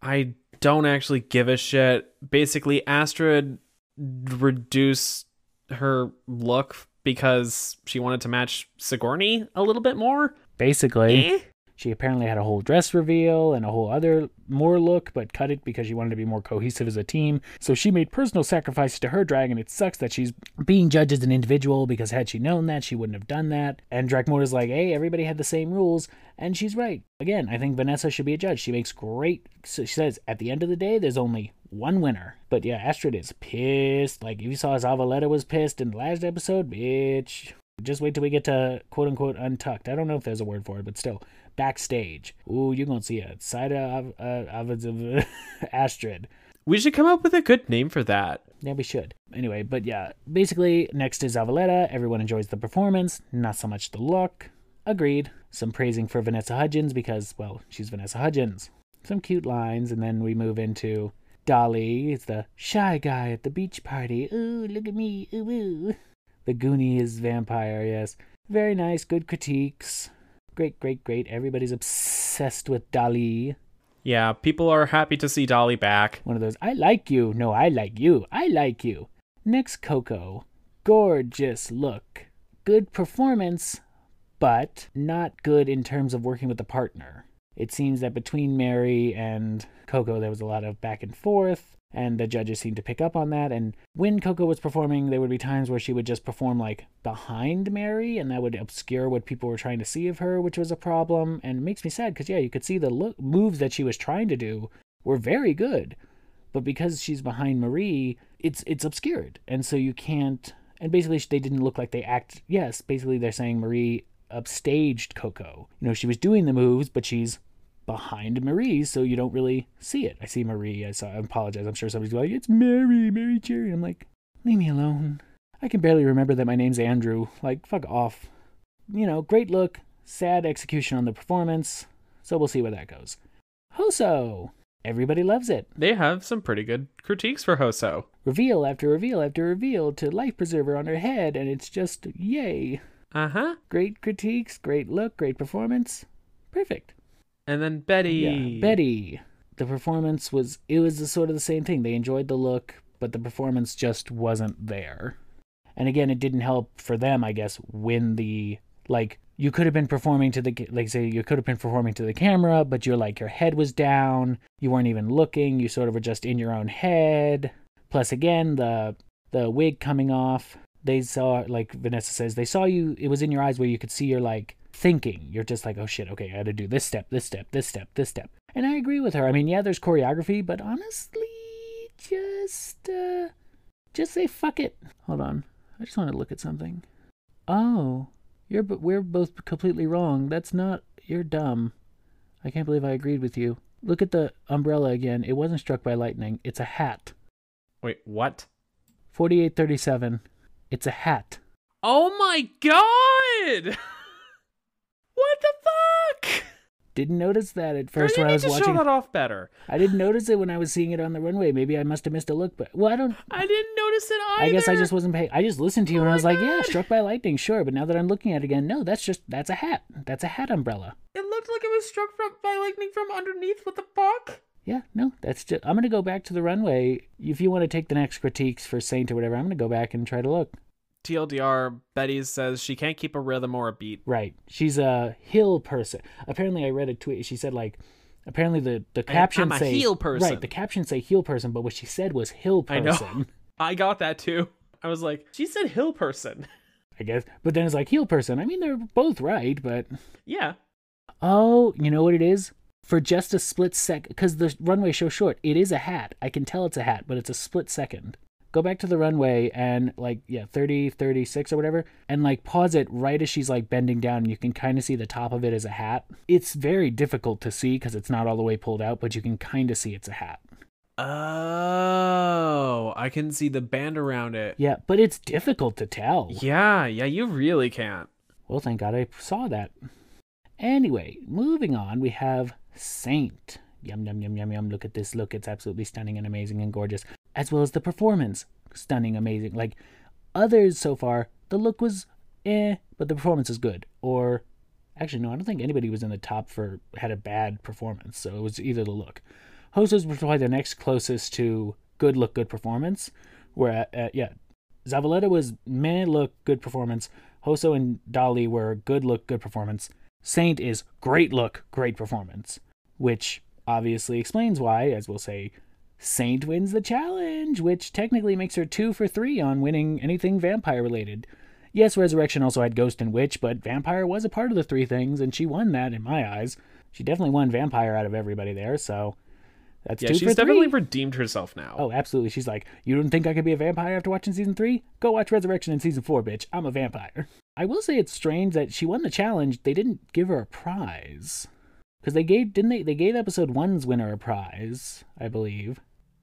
I don't actually give a shit. Basically, Astrid reduced her look because she wanted to match Sigourney a little bit more. Basically, Eh? She apparently had a whole dress reveal and a whole other more look, but cut it because she wanted to be more cohesive as a team. So she made personal sacrifices to her drag, and it sucks that she's being judged as an individual because had she known that, she wouldn't have done that. And Dracmorda's like, hey, everybody had the same rules, and she's right. Again, I think Vanessa should be a judge. She makes great. So she says, at the end of the day, there's only one winner. But yeah, Astrid is pissed. Like, if you saw Zavaleta was pissed in the last episode, bitch. Just wait till we get to quote unquote untucked. I don't know if there's a word for it, but still, backstage. Ooh, you're gonna see a side of uh, of, of Astrid. We should come up with a good name for that. Yeah, we should. Anyway, but yeah, basically, next is Zavaleta. Everyone enjoys the performance, not so much the look. Agreed. Some praising for Vanessa Hudgens because, well, she's Vanessa Hudgens. Some cute lines, and then we move into Dahli. It's the shy guy at the beach party. Ooh, look at me. Ooh, ooh. The Goonies vampire, yes. Very nice, good critiques. Great, great, great. Everybody's obsessed with Dahli. Yeah, people are happy to see Dahli back. One of those, I like you. No, I like you. I like you. Next, Koco. Gorgeous look. Good performance, but not good in terms of working with a partner. It seems that between Merrie and Koco, there was a lot of back and forth, and the judges seemed to pick up on that. And when Koco was performing, there would be times where she would just perform like behind Merrie, and that would obscure what people were trying to see of her, which was a problem. And makes me sad because, yeah, you could see the look, moves that she was trying to do were very good. But because she's behind Marie, it's it's obscured, and so you can't. And basically, they didn't look like they act. Yes, basically, they're saying Marie upstaged Koco. You know, she was doing the moves, but she's behind Marie, so you don't really see it. I see Marie. I saw. I apologize. I'm sure somebody's like, "It's Merrie, Merrie Cherry." I'm like, leave me alone. I can barely remember that my name's Andrew. Like, fuck off. You know, great look, sad execution on the performance. So we'll see where that goes. Hoso. Everybody loves it. They have some pretty good critiques for Hoso. Reveal after reveal after reveal to life preserver on her head, and it's just yay. Uh huh. Great critiques, great look, great performance. Perfect. And then Betty. Yeah, Betty. The performance was it was the, sort of the same thing. They enjoyed the look, but the performance just wasn't there. And again, it didn't help for them, I guess, when the like you could have been performing to the like say you could have been performing to the camera, but you're like your head was down, you weren't even looking, you sort of were just in your own head. Plus again, the the wig coming off, they saw like Vanessa says, they saw you it was in your eyes where you could see your like thinking. You're just like, oh shit, okay, I gotta do this step, this step, this step, this step. And I agree with her. I mean, yeah, there's choreography, but honestly, just uh just say fuck it. Hold on. I just want to look at something. Oh, you're but we're both completely wrong. That's not you're dumb. I can't believe I agreed with you. Look at the umbrella again. It wasn't struck by lightning. It's a hat. Wait, what? 4837. It's a hat. Oh my god! what the fuck? Didn't notice that at first Girl, when I was to show watching. that off better. I didn't notice it when I was seeing it on the runway. Maybe I must have missed a look, but well, I don't. I didn't notice it either. I guess I just wasn't paying. I just listened to you Oh and I was like, yeah, struck by lightning, sure. But now that I'm looking at it again, no, that's just that's a hat. That's a hat umbrella. It looked like it was struck from, by lightning from underneath. What the fuck? Yeah, no, that's just. I'm gonna go back to the runway. If you want to take the next critiques for Saint or whatever, I'm gonna go back and try to look. TLDR, Betty says she can't keep a rhythm or a beat. Right, she's a hill person. Apparently, I read a tweet. She said like, apparently the the caption I'm a say heel person. Right, the caption say heel person, but what she said was hill person. I know. I got that too. I was like, she said hill person. I guess. But then it's like heel person. I mean, they're both right, but yeah. oh, you know what it is? For just a split sec, because the runway show short, it is a hat. I can tell it's a hat, but it's a split second. Go back to the runway and like yeah, 30, 36 or whatever, and like pause it right as she's like bending down, and you can kind of see the top of it as a hat. It's very difficult to see because it's not all the way pulled out, but you can kind of see it's a hat. Oh, I can see the band around it. Yeah, but it's difficult to tell. Yeah, yeah, you really can't. Well, thank God I saw that. Anyway, moving on, we have Saint. Yum, yum, yum, yum, yum. Look at this. Look, it's absolutely stunning and amazing and gorgeous. As well as the performance. Stunning, amazing. Like others so far, the look was eh, but the performance is good. Or actually, no, I don't think anybody was in the top for had a bad performance. So it was either the look. Hosos was probably the next closest to good look, good performance. Where, uh, yeah, Zavaleta was meh look, good performance. Hoso and Dahli were good look, good performance. Saint is great look, great performance. Which obviously explains why, as we'll say, Saint wins the challenge, which technically makes her two for three on winning anything vampire related. Yes, Resurrection also had Ghost and Witch, but Vampire was a part of the three things, and she won that in my eyes. She definitely won Vampire out of everybody there, so that's Yeah, two she's for definitely three. redeemed herself now. Oh, absolutely. She's like, you don't think I could be a vampire after watching season three? Go watch Resurrection in season four, bitch. I'm a vampire. I will say it's strange that she won the challenge. They didn't give her a prize because they gave didn't they? They gave episode one's winner a prize, I believe.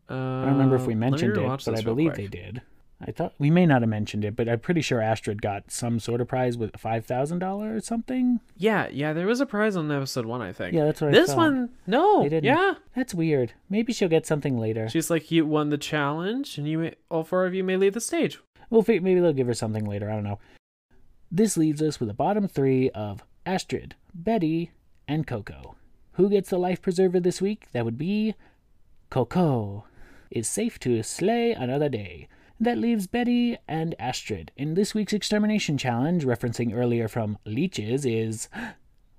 Uh, I don't remember if we mentioned it, but I believe they did. I thought we may not have mentioned it, but I'm pretty sure Astrid got some sort of prize with five thousand dollars or something. Yeah, yeah, there was a prize on episode one, I think. Yeah, that's what I This one, no. They didn't. Yeah. That's weird. Maybe she'll get something later. She's like, you won the challenge, and you may, all four of you may leave the stage. We'll maybe they'll give her something later. I don't know. This leaves us with the bottom three of Astrid, Betty, and Koco. Who gets the life preserver this week? That would be Koco. It's safe to slay another day. That leaves Betty and Astrid. In this week's extermination challenge, referencing earlier from leeches, is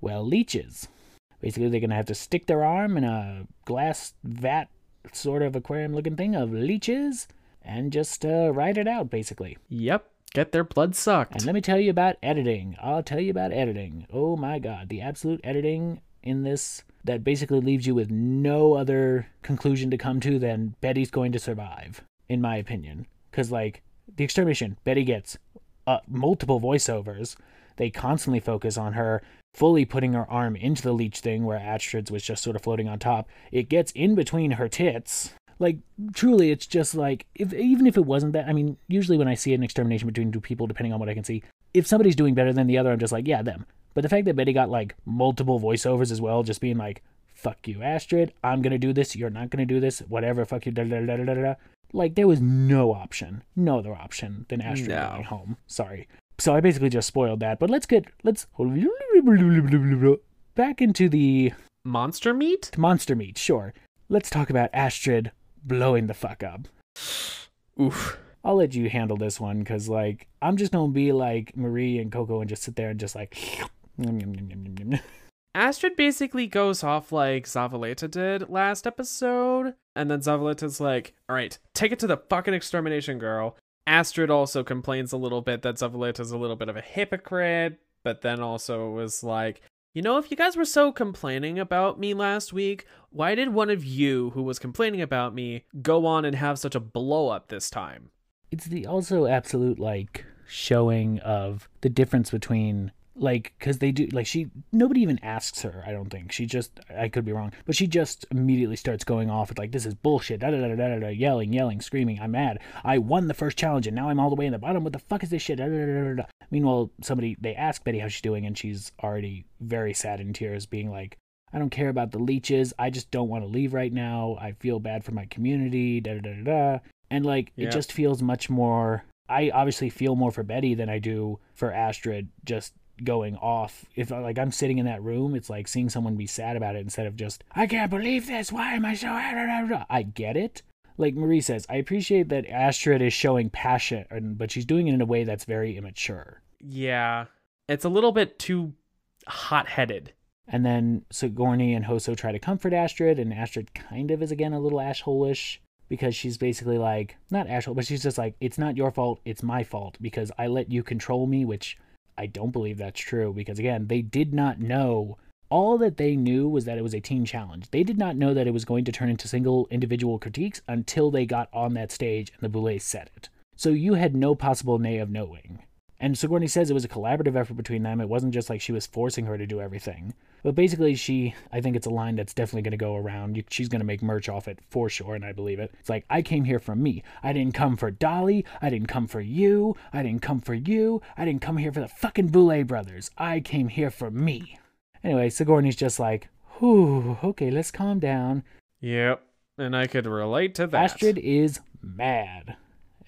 well, leeches. Basically, they're gonna have to stick their arm in a glass vat, sort of aquarium looking thing of leeches, and just uh, ride it out, basically. Yep. Get their blood sucked. And let me tell you about editing. I'll tell you about editing. Oh my god, the absolute editing in this that basically leaves you with no other conclusion to come to than Betty's going to survive, in my opinion. Because, like, the extermination, Betty gets uh, multiple voiceovers. They constantly focus on her fully putting her arm into the leech thing where Astrid's was just sort of floating on top. It gets in between her tits. Like, truly, it's just like, if even if it wasn't that, I mean, usually when I see an extermination between two people, depending on what I can see, if somebody's doing better than the other, I'm just like, yeah, them. But the fact that Betty got like multiple voiceovers as well, just being like, fuck you, Astrid, I'm gonna do this, you're not gonna do this, whatever, fuck you, da da da da da. Like, there was no option, no other option than Astrid No. going home. Sorry. So I basically just spoiled that. But let's get, let's, back into the Monster meat? monster meat, sure. Let's talk about Astrid blowing the fuck up. Oof. I'll let you handle this one because, like, I'm just gonna be like Marie and Koco and just sit there and just like. Astrid basically goes off like Zavaleta did last episode, and then Zavaleta's like, "All right, take it to the fucking extermination girl." Astrid also complains a little bit that Zavaleta's a little bit of a hypocrite, but then also was like, "You know, if you guys were so complaining about me last week, why did one of you who was complaining about me go on and have such a blow up this time?" It's the also absolute like showing of the difference between like because they do like she nobody even asks her i don't think she just i could be wrong but she just immediately starts going off with like this is bullshit da, da, da, da, da, da, yelling yelling screaming i'm mad i won the first challenge and now i'm all the way in the bottom what the fuck is this shit da, da, da, da, da, da. meanwhile somebody they ask betty how she's doing and she's already very sad in tears being like i don't care about the leeches i just don't want to leave right now i feel bad for my community da da da da, da. and like Yeah. it just feels much more i obviously feel more for betty than i do for astrid just going off. If like i'm sitting in that room it's like seeing someone be sad about it instead of just i can't believe this. Why am i so i get it. Like marie says i appreciate that astrid is showing passion but she's doing it in a way that's very immature. Yeah, it's a little bit too hot-headed. and then sigourney and hoso try to comfort astrid and astrid kind of is again a little asshole-ish because she's basically like not asshole but she's just like it's not your fault it's my fault because i let you control me which i don't believe that's true because again they did not know. All that they knew was that it was a team challenge. They did not know that it was going to turn into single individual critiques until they got on that stage and the boulets said it. So you had no possible way of knowing and Sigourney says it was a collaborative effort between them. It wasn't just like she was forcing her to do everything. But basically, she, I think it's a line that's definitely going to go around. She's going to make merch off it for sure, and I believe it. It's like, I came here for me. I didn't come for Dahli. I didn't come for you. I didn't come for you. I didn't come here for the fucking Boulet brothers. I came here for me. Anyway, Sigourney's just like, whew, okay, let's calm down. Yep, and I could relate to that. Astrid is mad.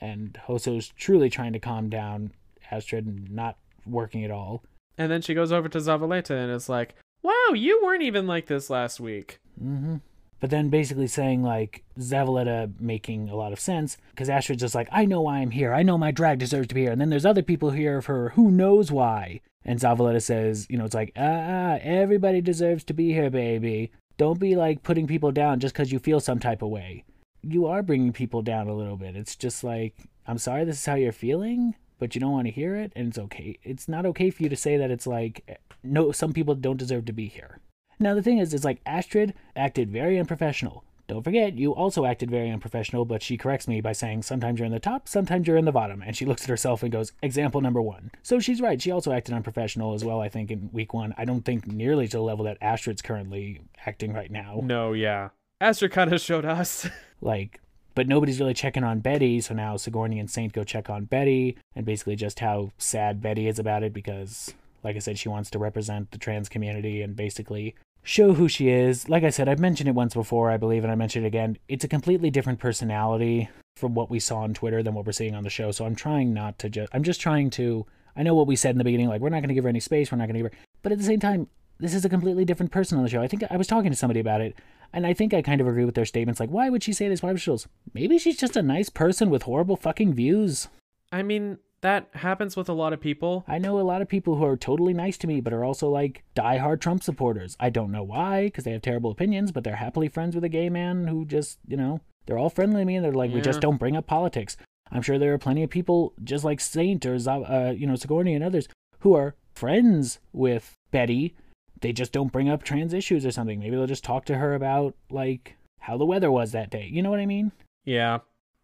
And Hoso's truly trying to calm down Astrid not working at all. And then she goes over to Zavaleta and is like, "Wow, you weren't even like this last week." Mm-hmm. But then basically saying like Zavaleta making a lot of sense because Astrid's just like, I know why I'm here. I know my drag deserves to be here. And then there's other people here for who knows why. And Zavaleta says, you know, it's like, ah, everybody deserves to be here, baby. Don't be like putting people down just because you feel some type of way. You are bringing people down a little bit. It's just like, I'm sorry this is how you're feeling, but you don't want to hear it. And it's okay. It's not okay for you to say that it's like, eh, no, some people don't deserve to be here. Now the thing is, it's like Astrid acted very unprofessional. Don't forget, you also acted very unprofessional, but she corrects me by saying sometimes you're in the top, sometimes you're in the bottom, and she looks at herself and goes, example number one. So she's right. She also acted unprofessional as well, I think, in week one. I don't think nearly to the level that Astrid's currently acting right now. No, yeah. Astrid kind of showed us. Like, but nobody's really checking on Betty. So now Sigourney and Saint go check on Betty, and basically just how sad Betty is about it because, like I said, she wants to represent the trans community and basically show who she is. Like I said, I've mentioned it once before, I believe, and I mentioned it again. It's a completely different personality from what we saw on Twitter than what we're seeing on the show. So I'm trying not to just, I'm just trying to, I know what we said in the beginning, like, we're not going to give her any space, we're not going to give her, but at the same time, this is a completely different person on the show. I think I was talking to somebody about it, and I think I kind of agree with their statements. Like, why would she say this? Why would she? Maybe she's just a nice person with horrible fucking views. I mean, that happens with a lot of people. I know a lot of people who are totally nice to me, but are also like diehard Trump supporters. I don't know why, because they have terrible opinions, but they're happily friends with a gay man who just, you know, they're all friendly to me and they're like, we just don't bring up politics. I'm sure there are plenty of people just like Saint or, uh, you know, Sigourney and others who are friends with Betty. They just don't bring up trans issues or something. Maybe they'll just talk to her about like how the weather was that day. You know what I mean? Yeah.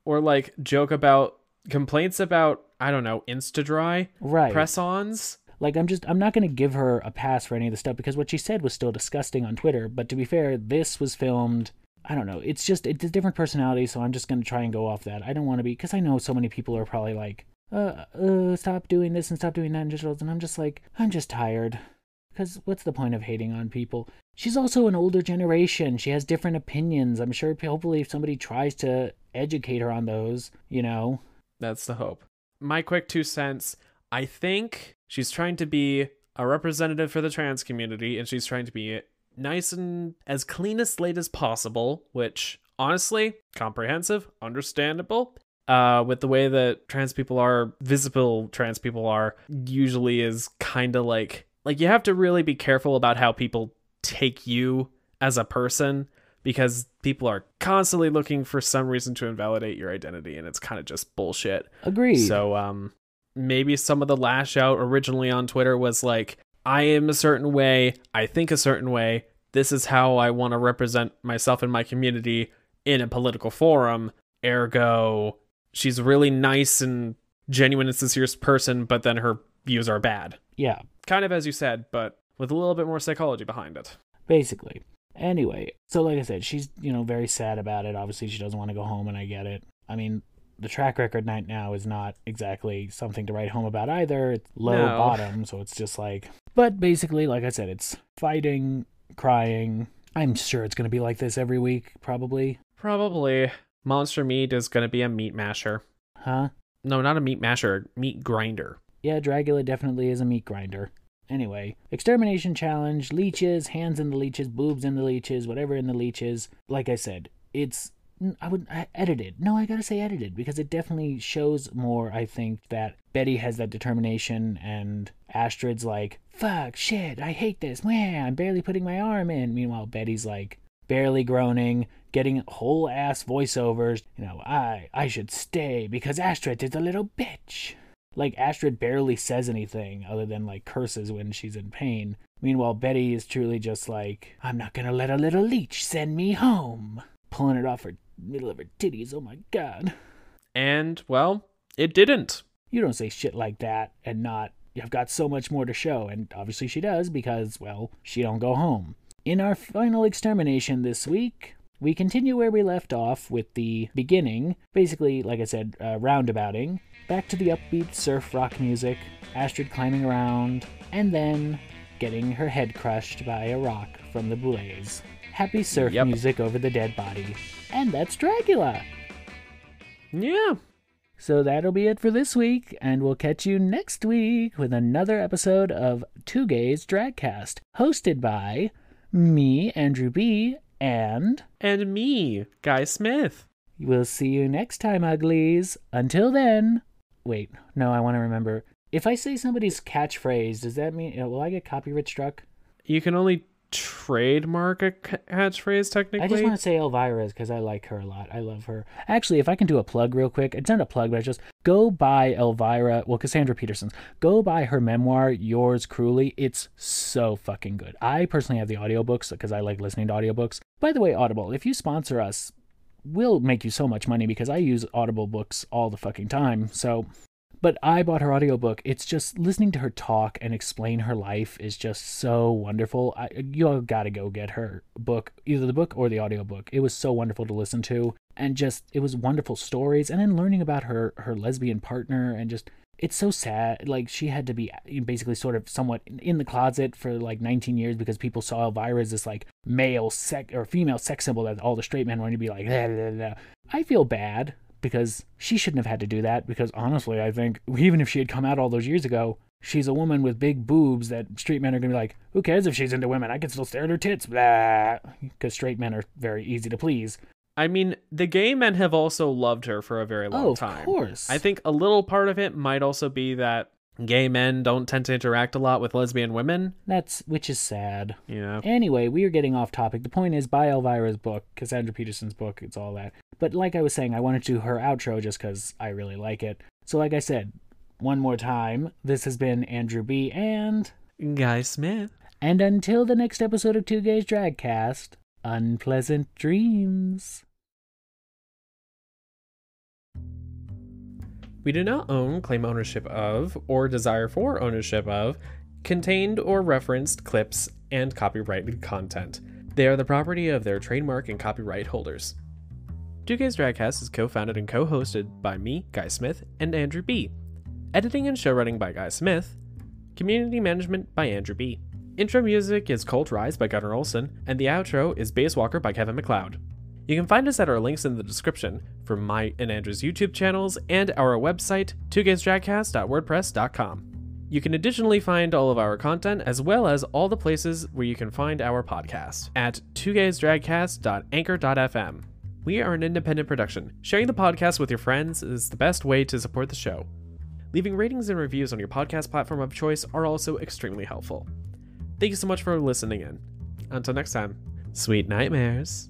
Or like joke about complaints about, I don't know, Instadry Right. press ons. Like I'm just I'm not going to give her a pass for any of the stuff because what she said was still disgusting on Twitter, but to be fair, this was filmed I don't know. It's just it's a different personality, so I'm just going to try and go off that. I don't want to be cuz I know so many people are probably like uh, uh stop doing this and stop doing that and just and I'm just like I'm just tired. Cuz what's the point of hating on people? She's also an older generation. She has different opinions. I'm sure hopefully if somebody tries to educate her on those, you know, That's the hope. My quick two cents I think she's trying to be a representative for the trans community and she's trying to be nice and as clean a slate as possible, which honestly, comprehensive, understandable. Uh, with the way that trans people are, visible trans people are, usually is kind of like like you have to really be careful about how people take you as a person because people are constantly looking for some reason to invalidate your identity and it's kind of just bullshit. agreed. So um maybe some of the lash out originally on Twitter was like I am a certain way, I think a certain way. This is how I want to represent myself and my community in a political forum. Ergo, she's really nice and genuine and sincere person, but then her views are bad. yeah, Kind of as you said, but with a little bit more psychology behind it. basically. Anyway, so like I said, she's you know very sad about it. Obviously, she doesn't want to go home, and I get it. I mean, the track record night now is not exactly something to write home about either. It's low No. bottom, so it's just like. But basically, like I said, it's fighting, crying. I'm sure it's gonna be like this every week, probably. Probably Monster Meat is going to be a meat masher. Huh? No, not a meat masher, meat grinder. Yeah, Dragula definitely is a meat grinder. Anyway, extermination challenge, leeches, hands in the leeches, boobs in the leeches, whatever in the leeches. Like I said, it's I would I, edited. No, I gotta say edited because it definitely shows more. I think that Betty has that determination, and Astrid's like, "Fuck, shit, I hate this. Man, I'm barely putting my arm in." Meanwhile, Betty's like barely groaning, getting whole ass voiceovers. You know, I I should stay because Astrid is a little bitch. Like Astrid barely says anything other than like curses when she's in pain. Meanwhile, Betty is truly just like, I'm not gonna let a little leech send me home. Pulling it off her middle of her titties, oh my god. And, well, it didn't. You don't say shit like that and not you've got so much more to show, and obviously she does because, well, she don't go home. In our final extermination this week, we continue where we left off with the beginning, basically, like I said, uh, roundabouting, back to the upbeat surf rock music, Astrid climbing around, and then getting her head crushed by a rock from the Boulets. Happy surf Yep. music over the dead body. And that's Dracula! Yeah. So that'll be it for this week, and we'll catch you next week with another episode of Two Gays Dragcast, hosted by me, Andrew B, and And me, Guy Smith. we'll see you next time, uglies. Until then, wait, no, I want to remember. If I say somebody's catchphrase, does that mean uh, will I get copyright struck? You can only trademark a catchphrase technically. I just want to say Elvira's because I like her a lot. I love her. Actually, if I can do a plug real quick, it's not a plug, but I just go buy Elvira, well, Cassandra Peterson's. Go buy her memoir, Yours Cruelly. It's so fucking good. I personally have the audiobooks because I like listening to audiobooks. By the way, Audible, if you sponsor us, we'll make you so much money because I use Audible books all the fucking time. So But I bought her audiobook. It's just listening to her talk and explain her life is just so wonderful. I, you all got to go get her book, either the book or the audiobook. It was so wonderful to listen to and just it was wonderful stories and then learning about her her lesbian partner and just it's so sad like she had to be basically sort of somewhat in the closet for like 19 years because people saw elvira as this like male sex or female sex symbol that all the straight men wanted to be like i feel bad because she shouldn't have had to do that because honestly i think even if she had come out all those years ago she's a woman with big boobs that straight men are going to be like who cares if she's into women? I can still stare at her tits. Blah because straight men are very easy to please I mean, the gay men have also loved her for a very long oh, time. Of course. I think a little part of it might also be that gay men don't tend to interact a lot with lesbian women. That's which is sad. Yeah. Anyway, we are getting off topic. The point is, buy Elvira's book, Cassandra Peterson's book. It's all that. But like I was saying, I wanted to do her outro just because I really like it. So, like I said, one more time, this has been Andrew B. and Guy Smith. And until the next episode of Two Gays Dragcast, unpleasant dreams. We do not own, claim ownership of, or desire for ownership of contained or referenced clips and copyrighted content. They are the property of their trademark and copyright holders. Two Gays Dragcast is co founded and co hosted by me, Guy Smith, and Andrew B. Editing and show running by Guy Smith. Community management by Andrew B. Intro music is Colt Rise by Gunnar Olson, and the outro is Bass Walker by Kevin MacLeod. You can find us at our links in the description for my and Andrew's YouTube channels and our website, twogaysdragcast.wordpress.com. You can additionally find all of our content as well as all the places where you can find our podcast at twogaysdragcast.anchor.fm. We are an independent production. Sharing the podcast with your friends is the best way to support the show. Leaving ratings and reviews on your podcast platform of choice are also extremely helpful. Thank you so much for listening in. Until next time, sweet nightmares.